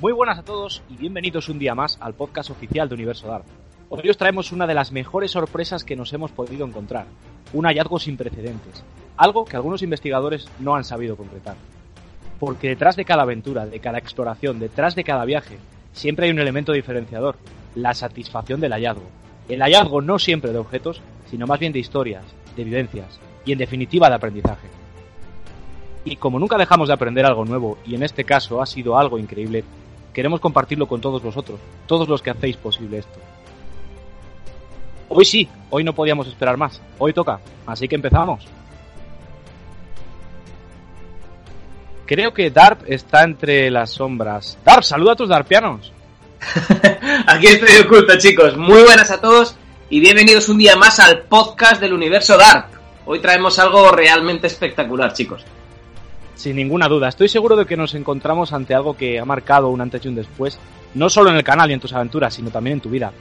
Muy buenas a todos y bienvenidos un día más al podcast oficial de Universo Dark. Hoy os traemos una de las mejores sorpresas que nos hemos podido encontrar, un hallazgo sin precedentes, algo que algunos investigadores no han sabido concretar. Porque detrás de cada aventura, de cada exploración, detrás de cada viaje, siempre hay un elemento diferenciador, la satisfacción del hallazgo. El hallazgo no siempre de objetos, sino más bien de historias, de vivencias y en definitiva de aprendizaje. Y como nunca dejamos de aprender algo nuevo, y en este caso ha sido algo increíble, queremos compartirlo con todos vosotros, todos los que hacéis posible esto. Hoy sí, hoy no podíamos esperar más, hoy toca, así que empezamos. Creo que Darp está entre las sombras. Darp, saluda a tus darpianos. Aquí estoy oculto, chicos. Muy buenas a todos y bienvenidos un día más al podcast del universo Darp. Hoy traemos algo realmente espectacular, chicos. Sin ninguna duda, estoy seguro de que nos encontramos ante algo que ha marcado un antes y un después, no solo en el canal y en tus aventuras, sino también en tu vida.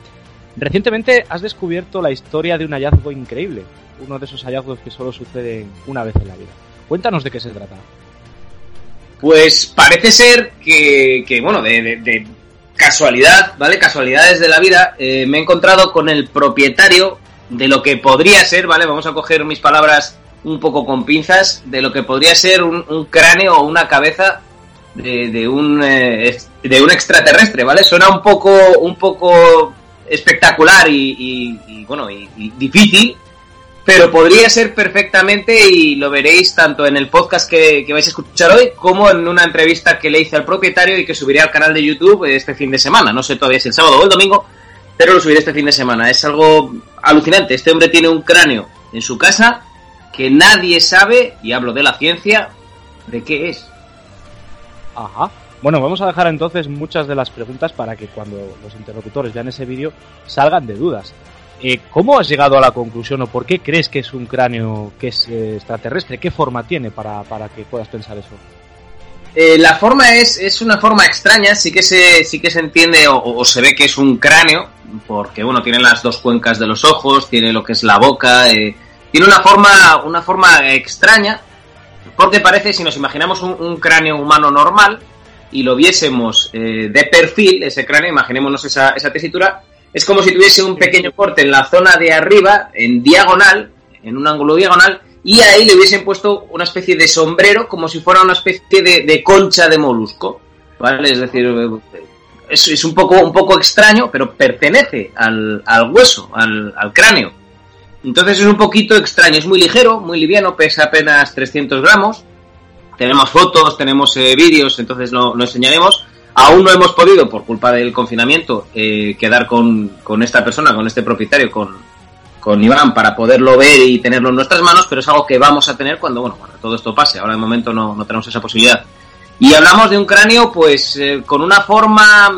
Recientemente has descubierto la historia de un hallazgo increíble, uno de esos hallazgos que solo suceden una vez en la vida. Cuéntanos de qué se trata. Pues parece ser que, que bueno, de, casualidad, ¿vale? Casualidades de la vida, eh, me he encontrado con el propietario de lo que podría ser, ¿vale? Vamos a coger mis palabras un poco con pinzas de lo que podría ser un, un cráneo o una cabeza de, de un eh, de un extraterrestre, ¿vale? Suena un poco un poco espectacular y, bueno y, y, difícil, pero podría ser perfectamente y lo veréis tanto en el podcast que, que, vais a escuchar hoy como en una entrevista que le hice al propietario y que subiré al canal de YouTube este fin de semana. No sé todavía si el sábado o el domingo, pero lo subiré este fin de semana. Es algo alucinante. Este hombre tiene un cráneo en su casa que nadie sabe, y hablo de la ciencia, de qué es. Ajá. Bueno, vamos a dejar entonces muchas de las preguntas para que cuando los interlocutores vean ese vídeo salgan de dudas. Eh, ¿Cómo has llegado a la conclusión o por qué crees que es un cráneo que es eh, extraterrestre? ¿Qué forma tiene para, para que puedas pensar eso? Eh, la forma es, es una forma extraña, sí que se, sí que se entiende o, o, se ve que es un cráneo, porque bueno, tiene las dos cuencas de los ojos, tiene lo que es la boca, eh, tiene una forma, una forma extraña, porque parece, si nos imaginamos un, cráneo humano normal y lo viésemos eh, de perfil, ese cráneo, imaginémonos esa, esa tesitura, es como si tuviese un pequeño corte en la zona de arriba, en diagonal, en un ángulo diagonal, y ahí le hubiesen puesto una especie de sombrero, como si fuera una especie de, de concha de molusco, ¿vale? Es decir, es, es, un, poco, un poco extraño, pero pertenece al, al hueso, al, al cráneo. Entonces es un poquito extraño, es muy ligero, muy liviano, pesa apenas 300 gramos. Tenemos fotos, tenemos eh, vídeos, entonces lo, lo, enseñaremos. Aún no hemos podido, por culpa del confinamiento, eh, quedar con, con, esta persona, con este propietario, con, con Iván, para poderlo ver y tenerlo en nuestras manos, pero es algo que vamos a tener cuando, bueno, cuando todo esto pase. Ahora de momento no, no tenemos esa posibilidad. Y hablamos de un cráneo, pues, eh, con una forma...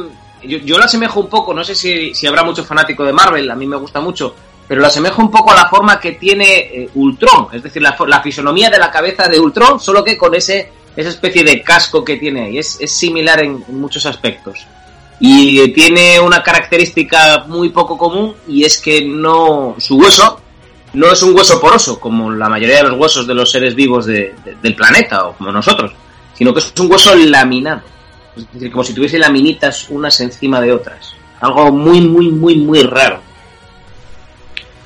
Yo, yo, lo asemejo un poco, no sé si, si habrá mucho fanático de Marvel, a mí me gusta mucho, pero lo asemejo un poco a la forma que tiene eh, Ultron, es decir, la, la, fisonomía de la cabeza de Ultron, solo que con ese esa especie de casco que tiene ahí. Es, es similar en, en, muchos aspectos. Y tiene una característica muy poco común y es que no su hueso no es un hueso poroso como la mayoría de los huesos de los seres vivos de, de, del planeta o como nosotros, sino que es un hueso laminado. Es decir, como si tuviese laminitas unas encima de otras. Algo muy, muy, muy, muy raro.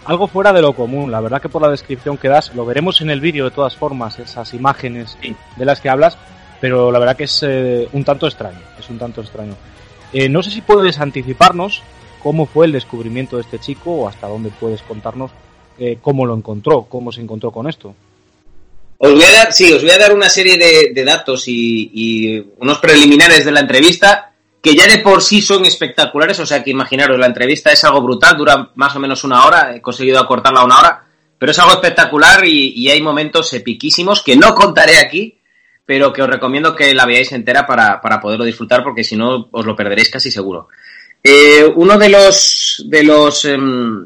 Algo fuera de lo común, la verdad que por la descripción que das, lo veremos en el vídeo de todas formas, esas imágenes de las que hablas, pero la verdad que es eh, un tanto extraño, es un tanto extraño. Eh, no sé si puedes anticiparnos cómo fue el descubrimiento de este chico o hasta dónde puedes contarnos eh, cómo lo encontró, cómo se encontró con esto. Os voy a dar, sí, os voy a dar una serie de, datos y, unos preliminares de la entrevista que ya de por sí son espectaculares, o sea que imaginaros, la entrevista es algo brutal, dura más o menos una hora, he conseguido acortarla a una hora, pero es algo espectacular y, hay momentos epiquísimos que no contaré aquí, pero que os recomiendo que la veáis entera para, poderlo disfrutar, porque si no os lo perderéis casi seguro. Eh, uno de los de los em,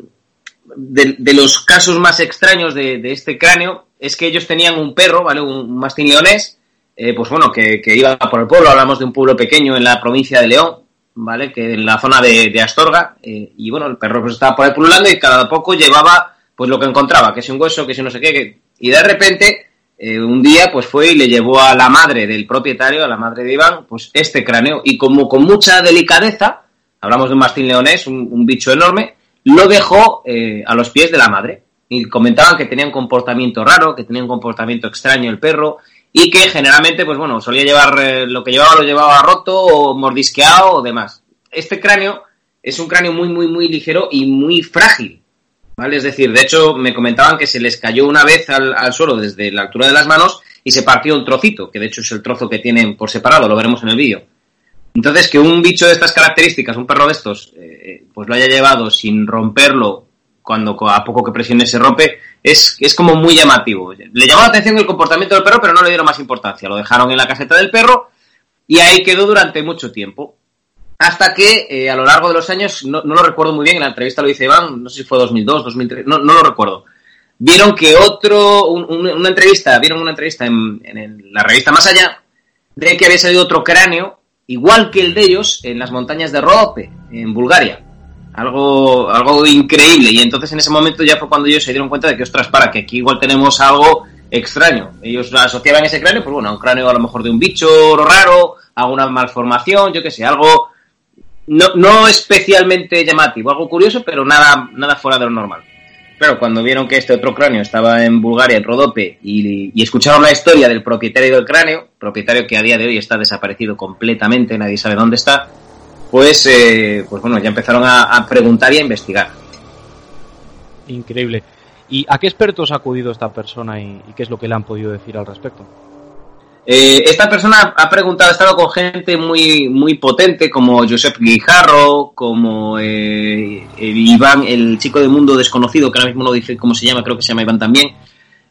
de, los casos más extraños de, este cráneo es que ellos tenían un perro, ¿vale? Un mastín leonés, eh, pues bueno, que, iba por el pueblo, hablamos de un pueblo pequeño en la provincia de León, ¿vale? Que en la zona de, Astorga, eh, y bueno, el perro pues estaba por ahí pululando y cada poco llevaba pues lo que encontraba, que es un hueso, que si no sé qué, y de repente eh, un día pues fue y le llevó a la madre del propietario, a la madre de Iván, pues este cráneo, y como con mucha delicadeza, hablamos de un mastín leonés, un bicho enorme, lo dejó eh, a los pies de la madre. Y comentaban que tenía un comportamiento raro, que tenía un comportamiento extraño el perro y que generalmente, pues bueno, solía llevar eh, lo que llevaba lo llevaba roto o mordisqueado o demás. Este cráneo es un cráneo muy, muy, muy ligero y muy frágil. ¿Vale? Es decir, de hecho, me comentaban que se les cayó una vez al, suelo desde la altura de las manos y se partió un trocito, que de hecho es el trozo que tienen por separado, lo veremos en el vídeo. Entonces, que un bicho de estas características, un perro de estos, eh, pues lo haya llevado sin romperlo cuando a poco que presione se rompe, es, es como muy llamativo. Le llamó la atención el comportamiento del perro, pero no le dieron más importancia. Lo dejaron en la caseta del perro y ahí quedó durante mucho tiempo. Hasta que eh, a lo largo de los años, no, lo recuerdo muy bien, en la entrevista lo dice Iván, no sé si fue 2002, 2003, no, no lo recuerdo. Vieron que otro, una entrevista, vieron una entrevista en, en la revista Más Allá, de que había salido otro cráneo igual que el de ellos en las montañas de Roope, en Bulgaria. Algo, algo increíble. Y entonces en ese momento ya fue cuando ellos se dieron cuenta de que, ostras, para, que aquí igual tenemos algo extraño. Ellos asociaban ese cráneo, pues bueno, a un cráneo a lo mejor de un bicho raro, a una malformación, yo qué sé, algo no, no especialmente llamativo, algo curioso, pero nada, nada fuera de lo normal. Claro, cuando vieron que este otro cráneo estaba en Bulgaria, en Rodope, y, escucharon la historia del propietario del cráneo, propietario que a día de hoy está desaparecido completamente, nadie sabe dónde está, pues, eh, pues bueno, ya empezaron a, preguntar y a investigar. Increíble. ¿Y a qué expertos ha acudido esta persona y qué es lo que le han podido decir al respecto? Eh, esta persona ha preguntado, ha estado con gente muy, muy potente como Josep Guijarro, como eh, Iván, el chico de mundo desconocido, que ahora mismo no dice cómo se llama, creo que se llama Iván también.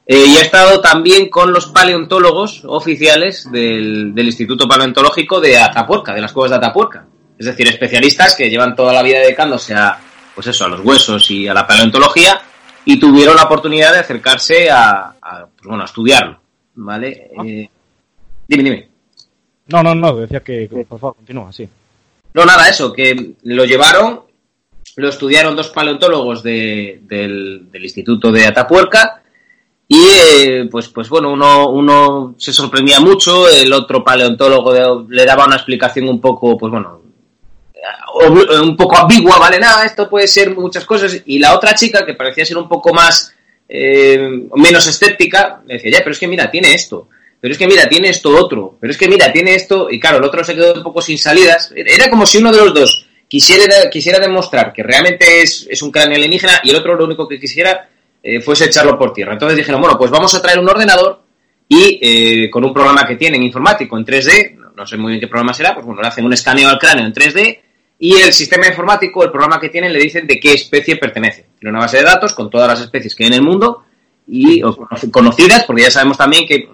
Eh, y ha estado también con los paleontólogos oficiales del, Instituto Paleontológico de Atapuerca, de las cuevas de Atapuerca. Es decir, especialistas que llevan toda la vida dedicándose a, pues eso, a los huesos y a la paleontología y tuvieron la oportunidad de acercarse a, pues bueno, a estudiarlo. ¿Vale? Ah. Dime, dime. No, no, no, decía que, por favor, continúa, sí. No, nada, eso, que lo llevaron, lo estudiaron dos paleontólogos del, Instituto de Atapuerca y, eh, pues, pues bueno, uno, uno se sorprendía mucho, el otro paleontólogo le daba una explicación un poco, pues bueno, un poco ambigua, ¿vale? Nada, esto puede ser muchas cosas. Y la otra chica, que parecía ser un poco más, eh, menos escéptica, le decía, ya, pero es que mira, tiene esto pero es que mira, tiene esto otro, pero es que mira, tiene esto, y claro, el otro se quedó un poco sin salidas. Era como si uno de los dos quisiera, quisiera demostrar que realmente es, un cráneo alienígena y el otro lo único que quisiera eh, fuese echarlo por tierra. Entonces dijeron, bueno, pues vamos a traer un ordenador y eh, con un programa que tienen informático en 3D, no sé muy bien qué programa será, pues bueno, le hacen un escaneo al cráneo en 3D y el sistema informático, el programa que tienen, le dicen de qué especie pertenece. Tiene una base de datos con todas las especies que hay en el mundo y conocidas, porque ya sabemos también que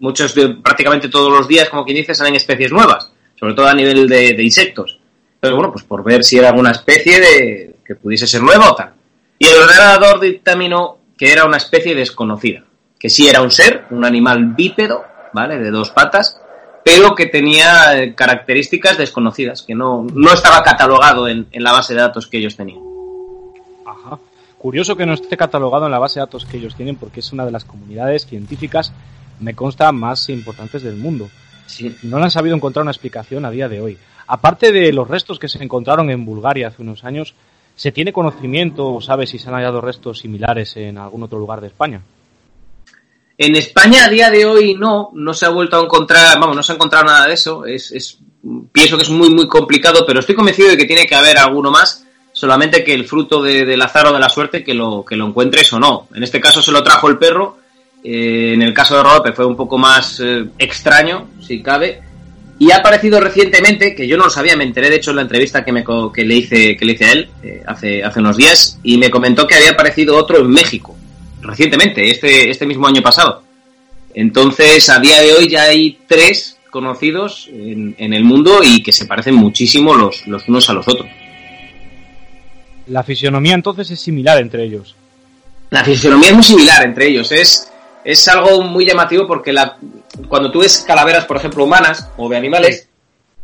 muchos, prácticamente todos los días, como quien dice, salen especies nuevas, sobre todo a nivel de, insectos. Pero bueno, pues por ver si era alguna especie de que pudiese ser nueva o tal. Y el ordenador dictaminó que era una especie desconocida, que sí era un ser, un animal bípedo, ¿vale? De dos patas, pero que tenía eh, características desconocidas, que no, no estaba catalogado en, en la base de datos que ellos tenían. Ajá. Curioso que no esté catalogado en la base de datos que ellos tienen porque es una de las comunidades científicas me consta, más importantes del mundo. No le han sabido encontrar una explicación a día de hoy. Aparte de los restos que se encontraron en Bulgaria hace unos años, ¿se tiene conocimiento o sabe si se han hallado restos similares en algún otro lugar de España? En España a día de hoy no, no se ha vuelto a encontrar, vamos, no se ha encontrado nada de eso. Es, es, pienso que es muy, muy complicado, pero estoy convencido de que tiene que haber alguno más, solamente que el fruto de, del azar o de la suerte que lo, que lo encuentres o no. En este caso se lo trajo el perro, eh, en el caso de Rodope fue un poco más eh, extraño, si cabe, y ha aparecido recientemente, que yo no lo sabía, me enteré de hecho en la entrevista que, me, que, le, hice, que le hice a él eh, hace, hace unos días, y me comentó que había aparecido otro en México recientemente, este, este mismo año pasado. Entonces, a día de hoy ya hay tres conocidos en, el mundo y que se parecen muchísimo los, los unos a los otros. La fisionomía entonces es similar entre ellos. La fisionomía es muy similar entre ellos. Es, es algo muy llamativo porque la, cuando tú ves calaveras, por ejemplo, humanas o de animales,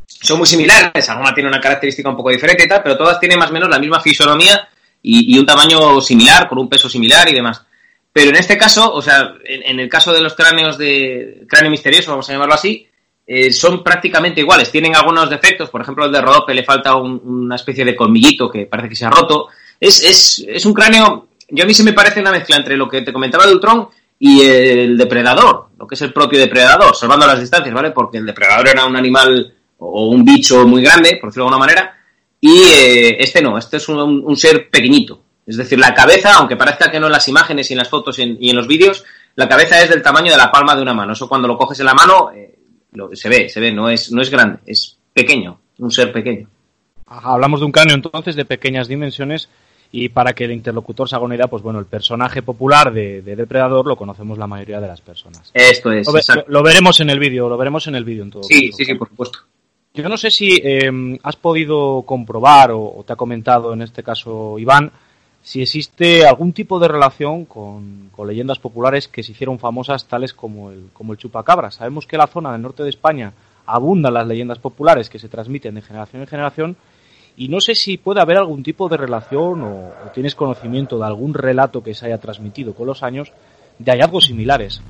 son muy similares. Alguna tiene una característica un poco diferente y tal, pero todas tienen más o menos la misma fisionomía y, y un tamaño similar, con un peso similar y demás. Pero en este caso, o sea, en, el caso de los cráneos de cráneo misterioso, vamos a llamarlo así, eh, son prácticamente iguales. Tienen algunos defectos, por ejemplo, el de Rodope le falta una especie de colmillito que parece que se ha roto. Es, es, es un cráneo, yo a mí se me parece una mezcla entre lo que te comentaba de Ultron y el depredador, lo que es el propio depredador, salvando las distancias, ¿vale? Porque el depredador era un animal o un bicho muy grande, por decirlo de alguna manera, y eh, este no, este es un, un ser pequeñito. Es decir, la cabeza, aunque parezca que no en las imágenes y en las fotos y en, los vídeos, la cabeza es del tamaño de la palma de una mano. Eso cuando lo coges en la mano eh, se ve, se ve, no es, no es grande, es pequeño, un ser pequeño. hablamos de un cráneo entonces de pequeñas dimensiones y para que el interlocutor se haga una idea, pues bueno, el personaje popular de, Depredador lo conocemos la mayoría de las personas. Esto es. Lo, veremos en el vídeo, lo veremos en el vídeo en todo. Sí, sí, sí, por supuesto. Yo no sé si eh, has podido comprobar o, te ha comentado en este caso Iván si existe algún tipo de relación con, leyendas populares que se hicieron famosas tales como el, como el chupacabra. Sabemos que en la zona del norte de España abundan las leyendas populares que se transmiten de generación en generación y no sé si puede haber algún tipo de relación o, tienes conocimiento de algún relato que se haya transmitido con los años de hallazgos similares.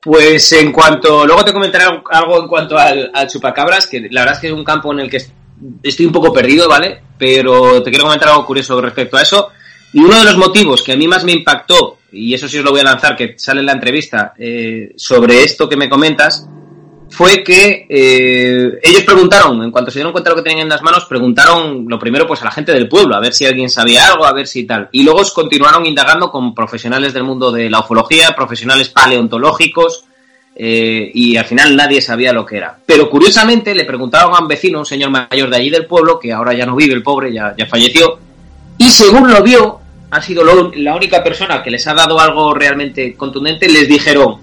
Pues en cuanto, luego te comentaré algo en cuanto al, al, chupacabras, que la verdad es que es un campo en el que estoy un poco perdido, ¿vale? Pero te quiero comentar algo curioso respecto a eso. Y uno de los motivos que a mí más me impactó, y eso sí os lo voy a lanzar, que sale en la entrevista, eh, sobre esto que me comentas, fue que eh, ellos preguntaron, en cuanto se dieron cuenta de lo que tenían en las manos, preguntaron lo primero pues a la gente del pueblo, a ver si alguien sabía algo, a ver si tal. Y luego continuaron indagando con profesionales del mundo de la ufología, profesionales paleontológicos, eh, y al final nadie sabía lo que era. Pero curiosamente le preguntaron a un vecino, un señor mayor de allí del pueblo, que ahora ya no vive, el pobre, ya, ya falleció, y según lo vio, ha sido la única persona que les ha dado algo realmente contundente, les dijeron,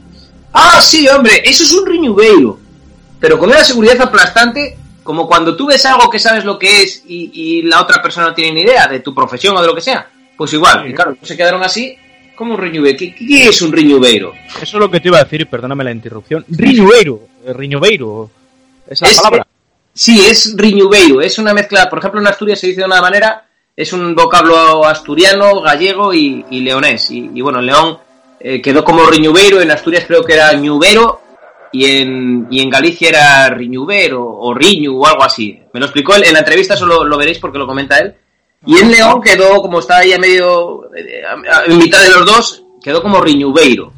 ah, sí, hombre, eso es un riñubeiro, pero con una seguridad aplastante, como cuando tú ves algo que sabes lo que es y, la otra persona no tiene ni idea de tu profesión o de lo que sea, pues igual, y claro, se quedaron así ¿Cómo un riñubeiro? ¿Qué, es un riñubeiro? Eso es lo que te iba a decir, perdóname la interrupción. Riñubeiro, eh, riñubeiro, esa palabra. Sí, es riñubeiro, es una mezcla, por ejemplo en Asturias se dice de una manera, es un vocablo asturiano, gallego y, leonés. Y, bueno, en León eh, quedó como riñubeiro, en Asturias creo que era ñubero y en, y en Galicia era riñubero o riñu o algo así. Me lo explicó él, en la entrevista, eso lo veréis porque lo comenta él. Y en León quedó, como está ahí a medio, en mitad de los dos, quedó como Riñubeiro.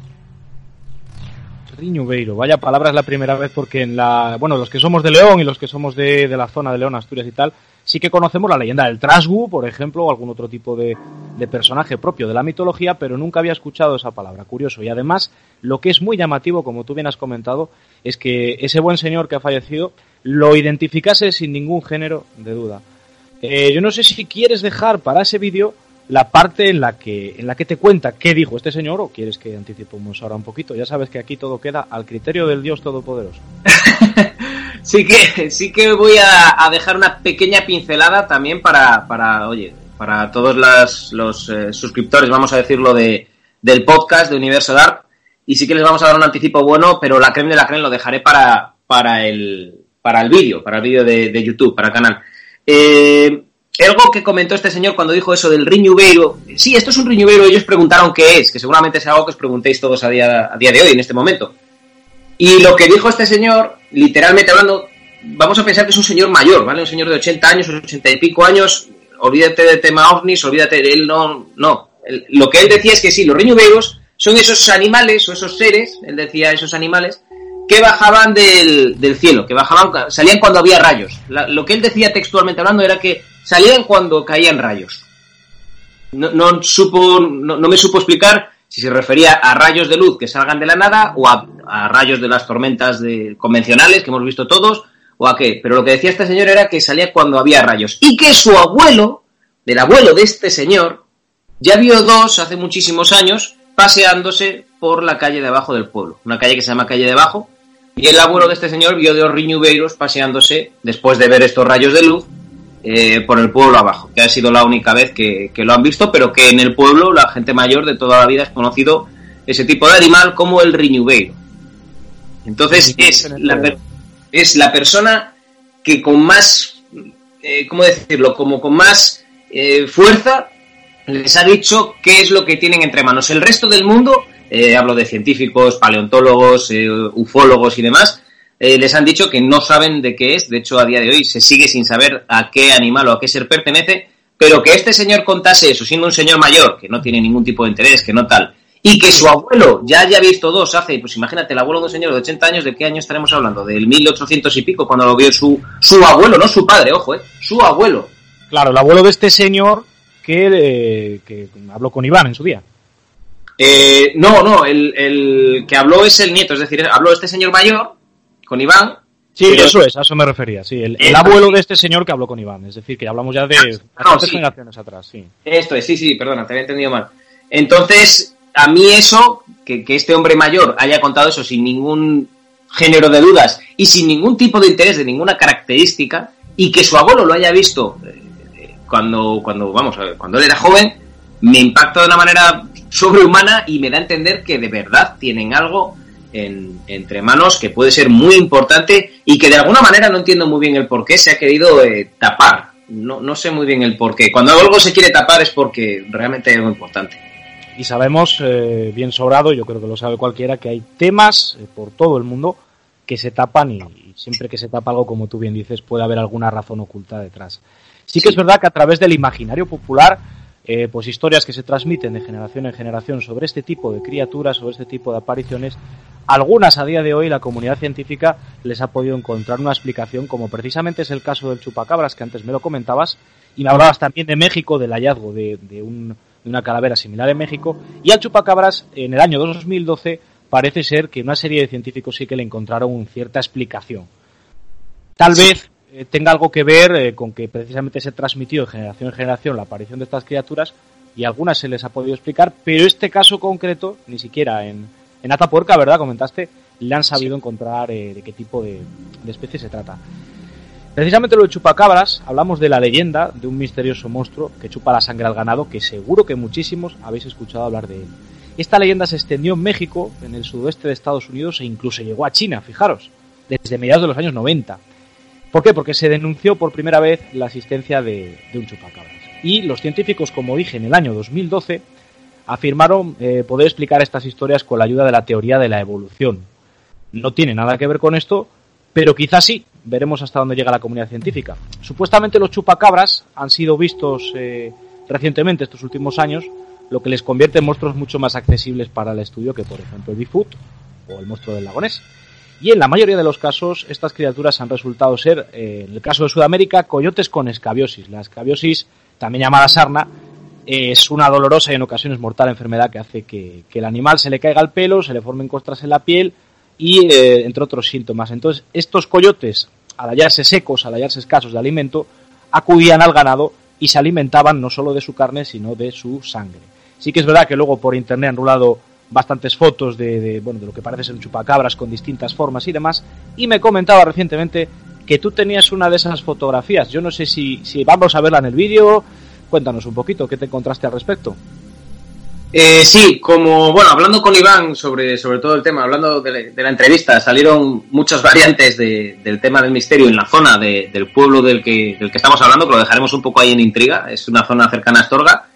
Riñubeiro, vaya palabra es la primera vez porque en la, bueno, los que somos de León y los que somos de, la zona de León, Asturias y tal, sí que conocemos la leyenda del Trasgu, por ejemplo, o algún otro tipo de, de, personaje propio de la mitología, pero nunca había escuchado esa palabra, curioso. Y además, lo que es muy llamativo, como tú bien has comentado, es que ese buen señor que ha fallecido lo identificase sin ningún género de duda. Eh, yo no sé si quieres dejar para ese vídeo la parte en la que en la que te cuenta qué dijo este señor o quieres que anticipemos ahora un poquito. Ya sabes que aquí todo queda al criterio del Dios Todopoderoso. sí que sí que voy a, dejar una pequeña pincelada también para, para oye, para todos los eh, suscriptores, vamos a decirlo, de, del podcast de Universo Dark. Y sí que les vamos a dar un anticipo bueno, pero la creme de la creme lo dejaré para, para el, para el vídeo, para el vídeo de, de YouTube, para el canal. Eh, algo que comentó este señor cuando dijo eso del riñubeiro. Sí, esto es un riñubeiro. Ellos preguntaron qué es, que seguramente es algo que os preguntéis todos a día, a día de hoy, en este momento. Y lo que dijo este señor, literalmente hablando, vamos a pensar que es un señor mayor, ¿vale? Un señor de 80 años, 80 y pico años, olvídate del tema ovnis, olvídate de él, no, no. lo que él decía es que sí, los riñuberos son esos animales o esos seres, él decía esos animales, que bajaban del, cielo, que bajaban, salían cuando había rayos. lo que él decía textualmente hablando era que salían cuando caían rayos. No, me supo explicar si se refería a rayos de luz que salgan de la nada o a, rayos de las tormentas de, convencionales que hemos visto todos o a qué. Pero lo que decía este señor era que salía cuando había rayos y que su abuelo, del abuelo de este señor, ya vio dos hace muchísimos años paseándose por la calle de abajo del pueblo. Una calle que se llama Calle de Abajo. Y el abuelo de este señor vio dos riñubeiros paseándose después de ver estos rayos de luz eh, por el pueblo abajo, que ha sido la única vez que, lo han visto, pero que en el pueblo la gente mayor de toda la vida es conocido ese tipo de animal como el riñubeiro. Entonces es la, es la persona que con más, eh, ¿cómo decirlo? Como con más eh, fuerza les ha dicho qué es lo que tienen entre manos. El resto del mundo, hablo de científicos, paleontólogos, ufólogos y demás, eh, les han dicho que no saben de qué es, de hecho a día de hoy se sigue sin saber a qué animal o a qué ser pertenece, pero que este señor contase eso, siendo un señor mayor, que no tiene ningún tipo de interés, que no tal, y que su abuelo ya haya visto dos hace, pues imagínate, el abuelo de un señor de 80 años, ¿de qué año estaremos hablando? Del 1800 y pico, cuando lo vio su, su abuelo, no su padre, ojo, ¿eh? Su abuelo. Claro, el abuelo de este señor que, eh, que habló con Iván en su día. Eh, no, no, el, el, que habló es el nieto, es decir, habló este señor mayor con Iván. Sí, eso es, a eso me refería, sí. El, abuelo de este señor que habló con Iván, es decir, que hablamos ya de ah, generaciones atrás, sí. Esto es, sí, sí, perdona, te había entendido mal. Entonces, a mí eso, que, este hombre mayor haya contado eso sin ningún género de dudas y sin ningún tipo de interés, de ninguna característica, y que su abuelo lo haya visto eh, cuando, cuando, vamos, cuando él era joven, me impacta de una manera sobrehumana y me da a entender que de verdad tienen algo entre manos que puede ser muy importante y que de alguna manera no entiendo muy bien el por qué se ha querido eh, tapar. No, no sé muy bien el por qué. Cuando algo se quiere tapar es porque realmente es algo importante. Y sabemos eh, bien sobrado, yo creo que lo sabe cualquiera, que hay temas eh, por todo el mundo que se tapan y, siempre que se tapa algo, como tú bien dices, puede haber alguna razón oculta detrás. Sí que es verdad que a través del imaginario popular eh, pues historias que se transmiten de generación en generación sobre este tipo de criaturas, sobre este tipo de apariciones, algunas a día de hoy la comunidad científica les ha podido encontrar una explicación, como precisamente es el caso del chupacabras que antes me lo comentabas, y me hablabas también de México, del hallazgo de, una calavera similar en México, y al chupacabras en el año 2012 parece ser que una serie de científicos sí que le encontraron cierta explicación. Tal vez eh, tenga algo que ver eh, con que precisamente se transmitió de generación en generación la aparición de estas criaturas y algunas se les ha podido explicar, pero este caso concreto, ni siquiera en, en Atapuerca, ¿verdad? Comentaste, le han sabido encontrar eh, de qué tipo de, de, especie se trata. Precisamente lo de chupacabras, hablamos de la leyenda de un misterioso monstruo que chupa la sangre al ganado, que seguro que muchísimos habéis escuchado hablar de él. Esta leyenda se extendió en México, en el sudoeste de Estados Unidos e incluso llegó a China, fijaros, desde mediados de los años 90. ¿Por qué? Porque se denunció por primera vez la existencia de, un chupacabras. Y los científicos, como dije, en el año 2012 afirmaron eh, poder explicar estas historias con la ayuda de la teoría de la evolución. No tiene nada que ver con esto, pero quizás sí. Veremos hasta dónde llega la comunidad científica. Supuestamente los chupacabras han sido vistos eh, recientemente, estos últimos años, lo que les convierte en monstruos mucho más accesibles para el estudio que, por ejemplo, el Bigfoot o el monstruo del lagonés. Y en la mayoría de los casos, estas criaturas han resultado ser, eh, en el caso de Sudamérica, coyotes con escabiosis. La escabiosis, también llamada sarna, es una dolorosa y en ocasiones mortal enfermedad que hace que, el animal se le caiga el pelo, se le formen costras en la piel y eh, entre otros síntomas. Entonces, estos coyotes, al hallarse secos, al hallarse escasos de alimento, acudían al ganado y se alimentaban no solo de su carne, sino de su sangre. Sí que es verdad que luego por internet han rulado bastantes fotos de, bueno, de lo que parece ser un chupacabras con distintas formas y demás, y me comentaba recientemente que tú tenías una de esas fotografías. Yo no sé si, si vamos a verla en el vídeo. Cuéntanos un poquito, ¿qué te encontraste al respecto? Eh, sí, como, bueno, hablando con Iván sobre, sobre todo el tema, hablando de, la entrevista, salieron muchas variantes del tema del misterio en la zona del pueblo del que, del que estamos hablando, que lo dejaremos un poco ahí en intriga, es una zona cercana a Astorga,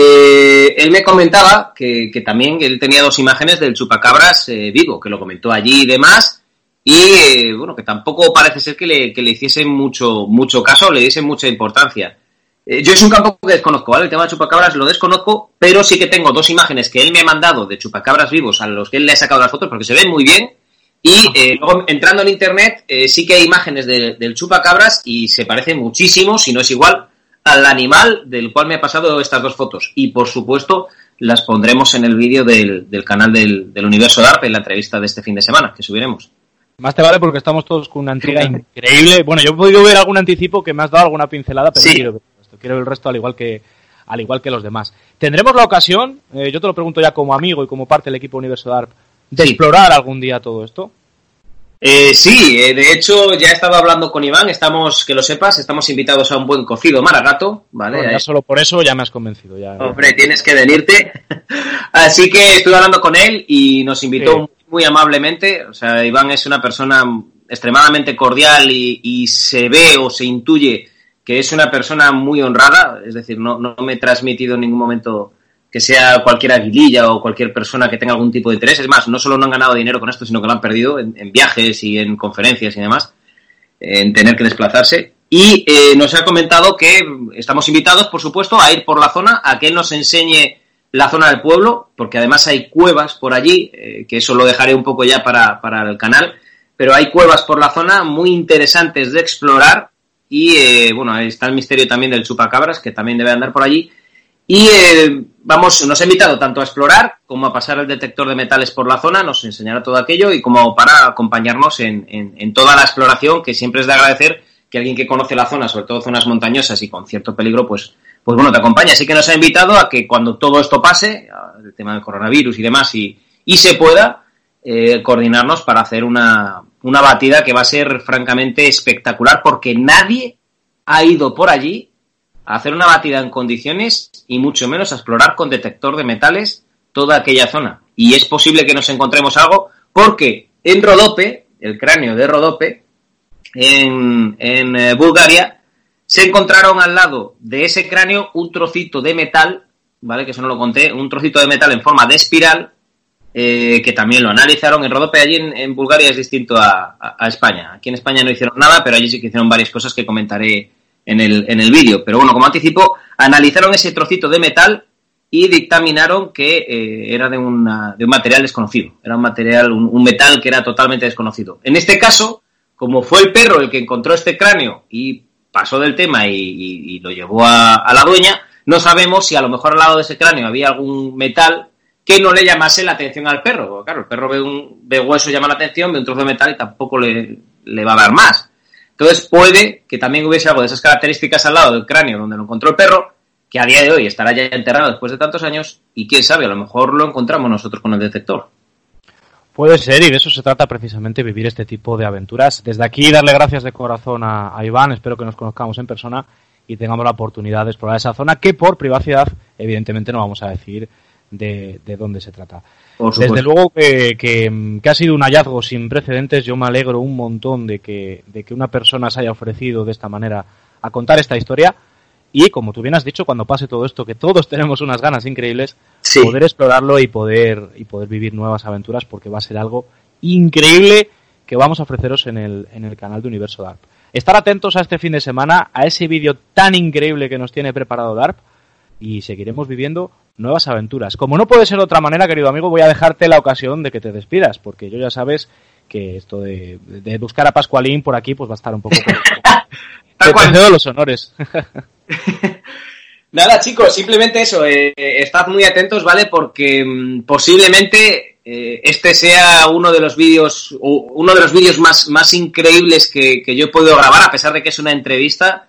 eh, él me comentaba que, también él tenía dos imágenes del chupacabras eh, vivo, que lo comentó allí y demás, y bueno, que tampoco parece ser que le, que le hiciesen mucho, mucho caso, le diesen mucha importancia. yo es un campo que desconozco, ¿vale? El tema de chupacabras lo desconozco, pero sí que tengo dos imágenes que él me ha mandado de chupacabras vivos a los que él le ha sacado las fotos porque se ven muy bien y eh, luego entrando en internet, eh, sí que hay imágenes del chupacabras y se parece muchísimo, si no es igual, al animal del cual me ha pasado estas dos fotos. Y por supuesto, las pondremos en el vídeo del, canal del, Universo DARP en la entrevista de este fin de semana que subiremos. Más te vale porque estamos todos con una entrega increíble. Bueno, yo he podido ver algún anticipo que me has dado alguna pincelada, pero quiero ver esto. Quiero ver el resto al igual que al igual que los demás. Tendremos la ocasión, eh, yo te lo pregunto ya como amigo y como parte del equipo Universo DARP, de explorar algún día todo esto? Eh, sí, eh, de hecho ya he estado hablando con Iván, estamos, que lo sepas, estamos invitados a un buen cocido maragato, ¿vale? ya solo por eso ya me has convencido. Ya, Hombre, tienes que venirte. Así que estuve hablando con él y nos invitó muy amablemente. O sea, Iván es una persona extremadamente cordial y, se ve o se intuye que es una persona muy honrada, es decir, no, no me he transmitido en ningún momento que sea cualquier aguililla o cualquier persona que tenga algún tipo de interés. Es más, no solo no han ganado dinero con esto, sino que lo han perdido en, viajes y en conferencias y demás, en tener que desplazarse. Y eh, nos ha comentado que estamos invitados, por supuesto, a ir por la zona, a que nos enseñe la zona del pueblo, porque además hay cuevas por allí, eh, que eso lo dejaré un poco ya para, para, el canal, pero hay cuevas por la zona muy interesantes de explorar y, eh, bueno, ahí está el misterio también del chupacabras, que también debe andar por allí. Y eh, vamos, nos ha invitado tanto a explorar como a pasar el detector de metales por la zona, nos enseñará todo aquello y como para acompañarnos en, en, toda la exploración, que siempre es de agradecer que alguien que conoce la zona, sobre todo zonas montañosas y con cierto peligro, pues, pues bueno, te acompaña. Así que nos ha invitado a que cuando todo esto pase, el tema del coronavirus y demás, y, y se pueda, eh, coordinarnos para hacer una, una batida que va a ser francamente espectacular porque nadie ha ido por allí hacer una batida en condiciones y mucho menos a explorar con detector de metales toda aquella zona. Y es posible que nos encontremos algo porque en Rodope, el cráneo de Rodope, en, en eh, Bulgaria, se encontraron al lado de ese cráneo un trocito de metal, ¿vale? Que eso no lo conté, un trocito de metal en forma de espiral, eh, que también lo analizaron. En Rodope, allí en, Bulgaria, es distinto a, a, España. Aquí en España no hicieron nada, pero allí sí que hicieron varias cosas que comentaré en el, en el vídeo. Pero bueno, como anticipo, analizaron ese trocito de metal y dictaminaron que eh, era de, una, de un material desconocido. Era un material, un, metal que era totalmente desconocido. En este caso, como fue el perro el que encontró este cráneo y pasó del tema y, lo llevó a, la dueña, no sabemos si a lo mejor al lado de ese cráneo había algún metal que no le llamase la atención al perro. claro, el perro ve un ve hueso, llama la atención, ve un trozo de metal y tampoco le, le va a dar más. Entonces puede que también hubiese algo de esas características al lado del cráneo donde lo encontró el perro, que a día de hoy estará ya enterrado después de tantos años, y quién sabe, a lo mejor lo encontramos nosotros con el detector. Puede ser, y de eso se trata precisamente vivir este tipo de aventuras. Desde aquí darle gracias de corazón a, Iván, espero que nos conozcamos en persona y tengamos la oportunidad de explorar esa zona que por privacidad evidentemente no vamos a decir de, de dónde se trata. Desde luego que, que, ha sido un hallazgo sin precedentes. Yo me alegro un montón de que, de que una persona se haya ofrecido de esta manera a contar esta historia. Y como tú bien has dicho, cuando pase todo esto, que todos tenemos unas ganas increíbles, poder explorarlo y poder, y poder vivir nuevas aventuras, porque va a ser algo increíble que vamos a ofreceros en el, en el canal de Universo DARP. Estar atentos a este fin de semana, a ese vídeo tan increíble que nos tiene preparado DARP, y seguiremos viviendo nuevas aventuras. Como no puede ser de otra manera, querido amigo, voy a dejarte la ocasión de que te despidas, porque yo ya sabes que esto de, buscar a Pascualín por aquí pues va a estar un poco... te los honores. Nada, chicos, simplemente eso. Eh, estad muy atentos, ¿vale? Porque mm, posiblemente eh, este sea uno de los vídeos, uno de los vídeos más, más increíbles que, que, yo he podido grabar, a pesar de que es una entrevista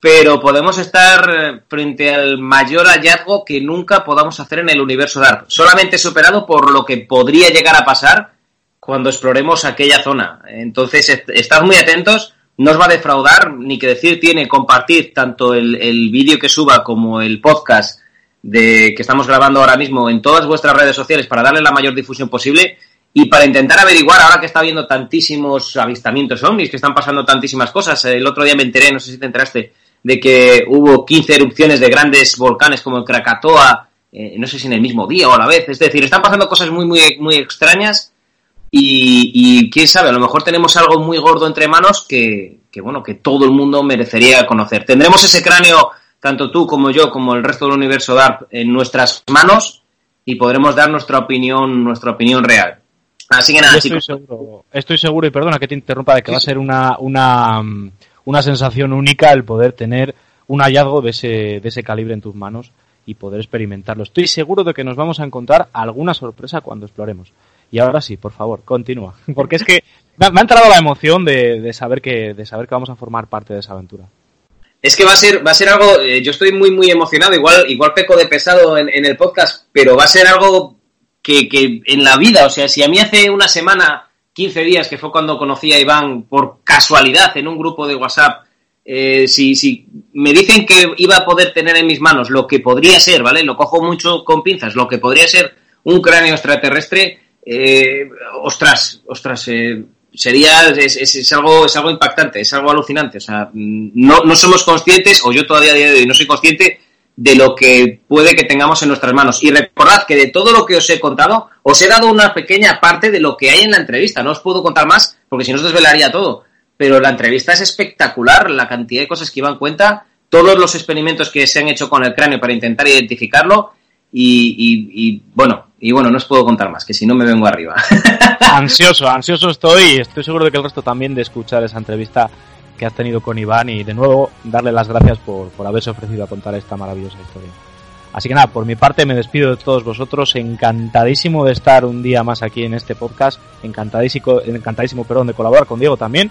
pero podemos estar frente al mayor hallazgo que nunca podamos hacer en el universo DARP, solamente superado por lo que podría llegar a pasar cuando exploremos aquella zona. Entonces, estad muy atentos, no os va a defraudar, ni que decir tiene compartir tanto el, el vídeo que suba como el podcast de que estamos grabando ahora mismo en todas vuestras redes sociales para darle la mayor difusión posible y para intentar averiguar, ahora que está habiendo tantísimos avistamientos ovnis, que están pasando tantísimas cosas, el otro día me enteré, no sé si te enteraste, de que hubo 15 erupciones de grandes volcanes como el Krakatoa, eh, no sé si en el mismo día o a la vez. Es decir, están pasando cosas muy, muy, muy extrañas y, quién sabe, a lo mejor tenemos algo muy gordo entre manos que, bueno, que todo el mundo merecería conocer. Tendremos ese cráneo, tanto tú como yo, como el resto del universo DARP, en nuestras manos y podremos dar nuestra opinión, nuestra opinión real. Así que nada, estoy chicos. Seguro, estoy seguro, y perdona que te interrumpa, de que va a ser una, una, una sensación única el poder tener un hallazgo de ese, de ese calibre en tus manos y poder experimentarlo. Estoy seguro de que nos vamos a encontrar alguna sorpresa cuando exploremos. Y ahora sí, por favor, continúa. Porque es que me ha, entrado la emoción de, saber que, de saber que vamos a formar parte de esa aventura. Es que va a ser, va a ser algo, eh, yo estoy muy, muy emocionado, igual, igual peco de pesado en, el podcast, pero va a ser algo que, que, en la vida, o sea, si a mí hace una semana, 15 días, que fue cuando conocí a Iván por casualidad en un grupo de WhatsApp, eh, si, si me dicen que iba a poder tener en mis manos lo que podría ser, ¿vale? Lo cojo mucho con pinzas, lo que podría ser un cráneo extraterrestre, eh, ostras, ostras, eh, sería, es, algo, es algo impactante, es algo alucinante. O sea, no, no somos conscientes, o yo todavía a día de hoy no soy consciente de lo que puede que tengamos en nuestras manos. Y recordad que de todo lo que os he contado, os he dado una pequeña parte de lo que hay en la entrevista. No os puedo contar más, porque si no os desvelaría todo. Pero la entrevista es espectacular, la cantidad de cosas que iban cuenta, todos los experimentos que se han hecho con el cráneo para intentar identificarlo, y, bueno, y bueno, no os puedo contar más, que si no me vengo arriba. ansioso, ansioso estoy y estoy seguro de que el resto también de escuchar esa entrevista que has tenido con Iván y de nuevo darle las gracias por, por haberse ofrecido a contar esta maravillosa historia. Así que nada, por mi parte me despido de todos vosotros, encantadísimo de estar un día más aquí en este podcast, encantadísimo, encantadísimo perdón, de colaborar con Diego también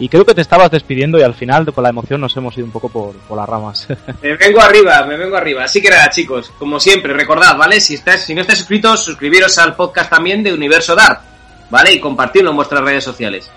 y creo que te estabas despidiendo y al final con la emoción nos hemos ido un poco por, las ramas. Me vengo arriba, me vengo arriba. Así que nada, chicos, como siempre, recordad, ¿vale? Si, estás, si no estáis suscritos, suscribiros al podcast también de Universo Dark, ¿vale? Y compartirlo en vuestras redes sociales.